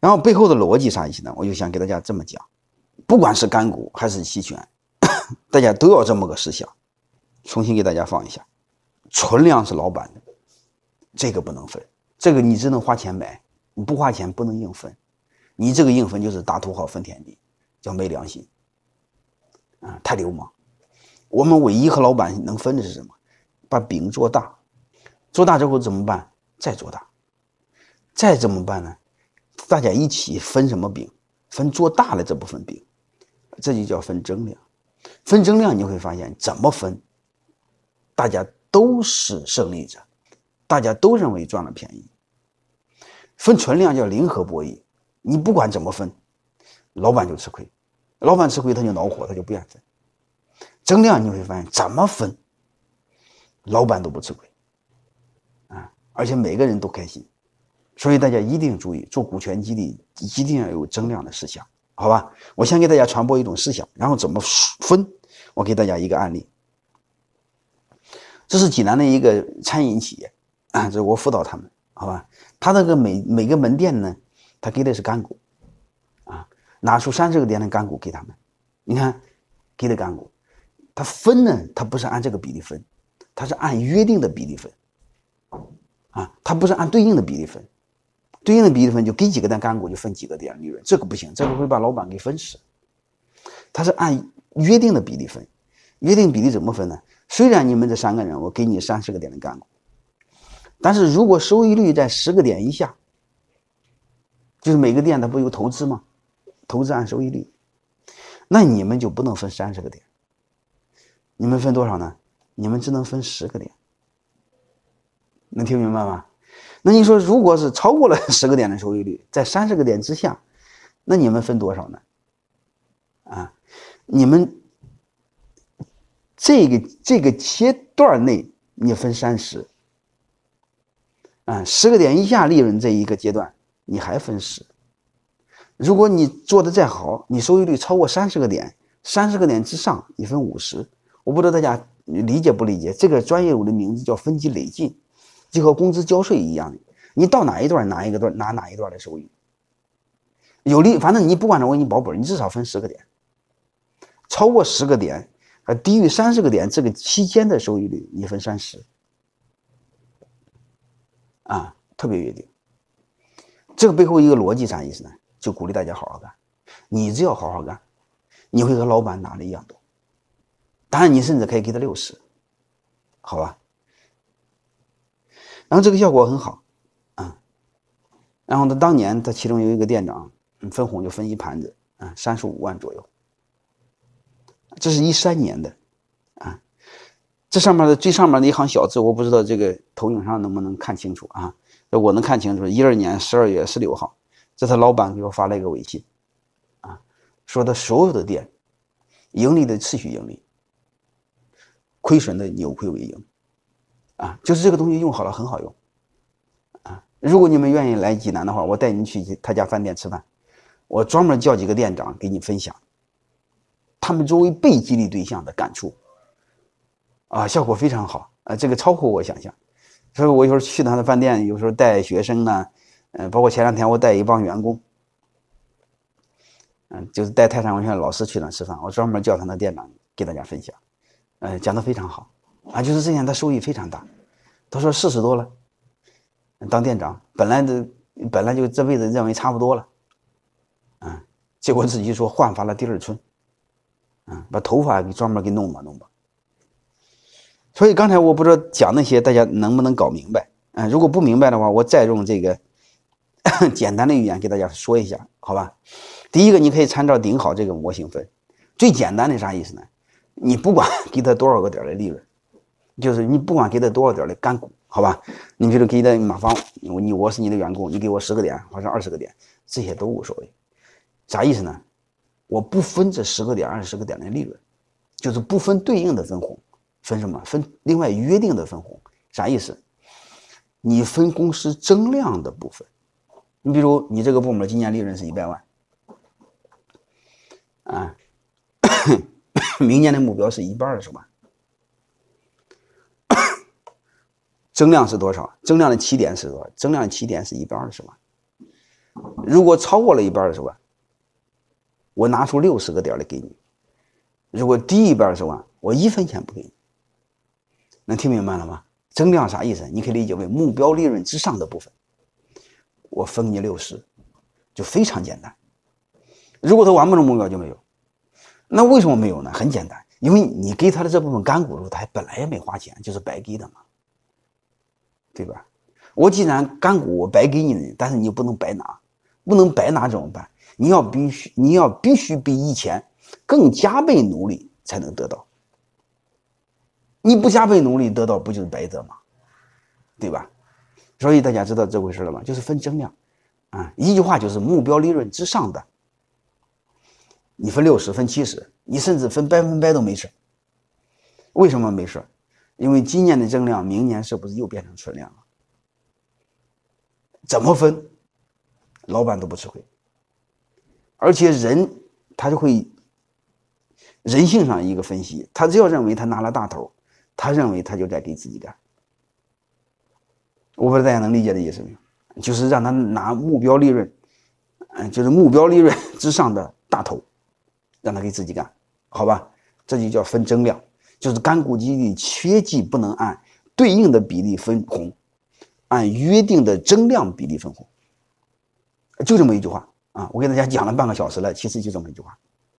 然后背后的逻辑啥意思呢？我就想给大家这么讲，不管是干股还是期权，大家都要这么个思想。重新给大家放一下，存量是老板的，这个不能分，这个你只能花钱买，你不花钱不能硬分，你这个硬分就是大土豪分田地，叫没良心，啊，太流氓。我们唯一和老板能分的是什么？把饼做大，做大之后怎么办？再做大，再怎么办呢？大家一起分什么饼？分做大了这部分饼，这就叫分增量。分增量你会发现怎么分，大家都是胜利者，大家都认为赚了便宜。分存量叫零和博弈，你不管怎么分，老板就吃亏，老板吃亏他就恼火，他就不愿分。增量你会发现怎么分，老板都不吃亏，啊，而且每个人都开心。所以大家一定注意，做股权激励一定要有增量的思想，好吧？我先给大家传播一种思想，然后怎么分？我给大家一个案例，这是济南的一个餐饮企业，啊，这是我辅导他们，好吧？他那个每每个门店呢，他给的是干股，啊，拿出三十个点的干股给他们，你看，给的干股，他分呢，他不是按这个比例分，他是按约定的比例分，啊，他不是按对应的比例分。对应的比例分就给几个单干股就分几个点利润，这个不行，这个会把老板给分死。他是按约定的比例分，约定比例怎么分呢？虽然你们这三个人我给你三十个点的干股，但是如果收益率在十个点以下，就是每个店它不有投资吗？投资按收益率，那你们就不能分三十个点，你们分多少呢？你们只能分十个点，能听明白吗？那你说，如果是超过了 十个点的收益率，在三十个点之下，那你们分多少呢？啊，你们这个这个阶段内你分三十，啊，十个点以下利润这一个阶段你还分十。如果你做的再好，你收益率超过三十个点，三十个点之上你分五十。我不知道大家理解不理解？这个专业我的名字叫分级累进。就和工资交税一样的，你到哪一段拿一个段拿哪一段的收益，有利，反正你不管我给你保本，你至少分十个点，超过十个点，呃，低于三十个点这个期间的收益率你分三十，啊，特别约定。这个背后一个逻辑啥意思呢？就鼓励大家好好干，你只要好好干，你会和老板拿的一样多，当然你甚至可以给他六十，好吧？然后这个效果很好，啊，然后他当年他其中有一个店长，分红就分一盘子，啊，三十五万左右。这是一三年的，啊，这上面的最上面的一行小字，我不知道这个投影上能不能看清楚啊？我能看清楚，一二年十二月十六号，这他老板给我发了一个微信，啊，说他所有的店，盈利的持续盈利，亏损的扭亏为盈。啊，就是这个东西用好了很好用，啊，如果你们愿意来济南的话，我带你去他家饭店吃饭，我专门叫几个店长给你分享，他们作为被激励对象的感触，啊，效果非常好，啊，这个超乎我想象，所以我有时候去他的饭店，有时候带学生呢，嗯，包括前两天我带一帮员工，嗯，就是带泰山文学老师去那吃饭，我专门叫他的店长给大家分享，呃，讲的非常好。啊，就是这样，他收益非常大。他说四十多了，当店长本来的本来就这辈子认为差不多了，啊，结果自己说焕发了第二春，啊，把头发给专门给弄吧弄吧。所以刚才我不知道讲那些大家能不能搞明白？啊，如果不明白的话，我再用这个 简单的语言给大家说一下，好吧？第一个，你可以参照顶好这个模型分，最简单的啥意思呢？你不管 给他多少个点的利润。就是你不管给他多少点的干股，好吧？你比如给的马芳，你我是你的员工，你给我十个点或者二十个点，这些都无所谓。啥意思呢？我不分这十个点、二十个点的利润，就是不分对应的分红，分什么？分另外约定的分红。啥意思？你分公司增量的部分。你比如你这个部门今年利润是一百万，啊，明年的目标是一百二十万。增量是多少？增量的起点是多少？增量的起点是一百二十万，如果超过了一百二十万，我拿出六十个点来给你；如果低一百二十万，我一分钱不给你。能听明白了吗？增量啥意思？你可以理解为目标利润之上的部分，我分你六十，就非常简单。如果他完不成目标就没有。那为什么没有呢？很简单，因为你给他的这部分干股，他本来也没花钱，就是白给的嘛，对吧？我既然干股我白给你了，但是你又不能白拿，不能白拿怎么办？你要必须，你要必须比以前更加倍努力才能得到。你不加倍努力得到，不就是白得吗？对吧？所以大家知道这回事了吗？就是分增量，啊，一句话就是目标利润之上的，你分六十分七十，你甚至分百分百都没事。为什么没事？因为今年的增量，明年是不是又变成存量了？怎么分，老板都不吃亏。而且人他就会人性上一个分析，他只要认为他拿了大头。他认为他就在给自己干，我不知道大家能理解的意思没有？就是让他拿目标利润，嗯，就是目标利润之上的大头，让他给自己干，好吧？这就叫分增量，就是干股基金切记不能按对应的比例分红，按约定的增量比例分红，就这么一句话啊！我给大家讲了半个小时了，其实就这么一句话。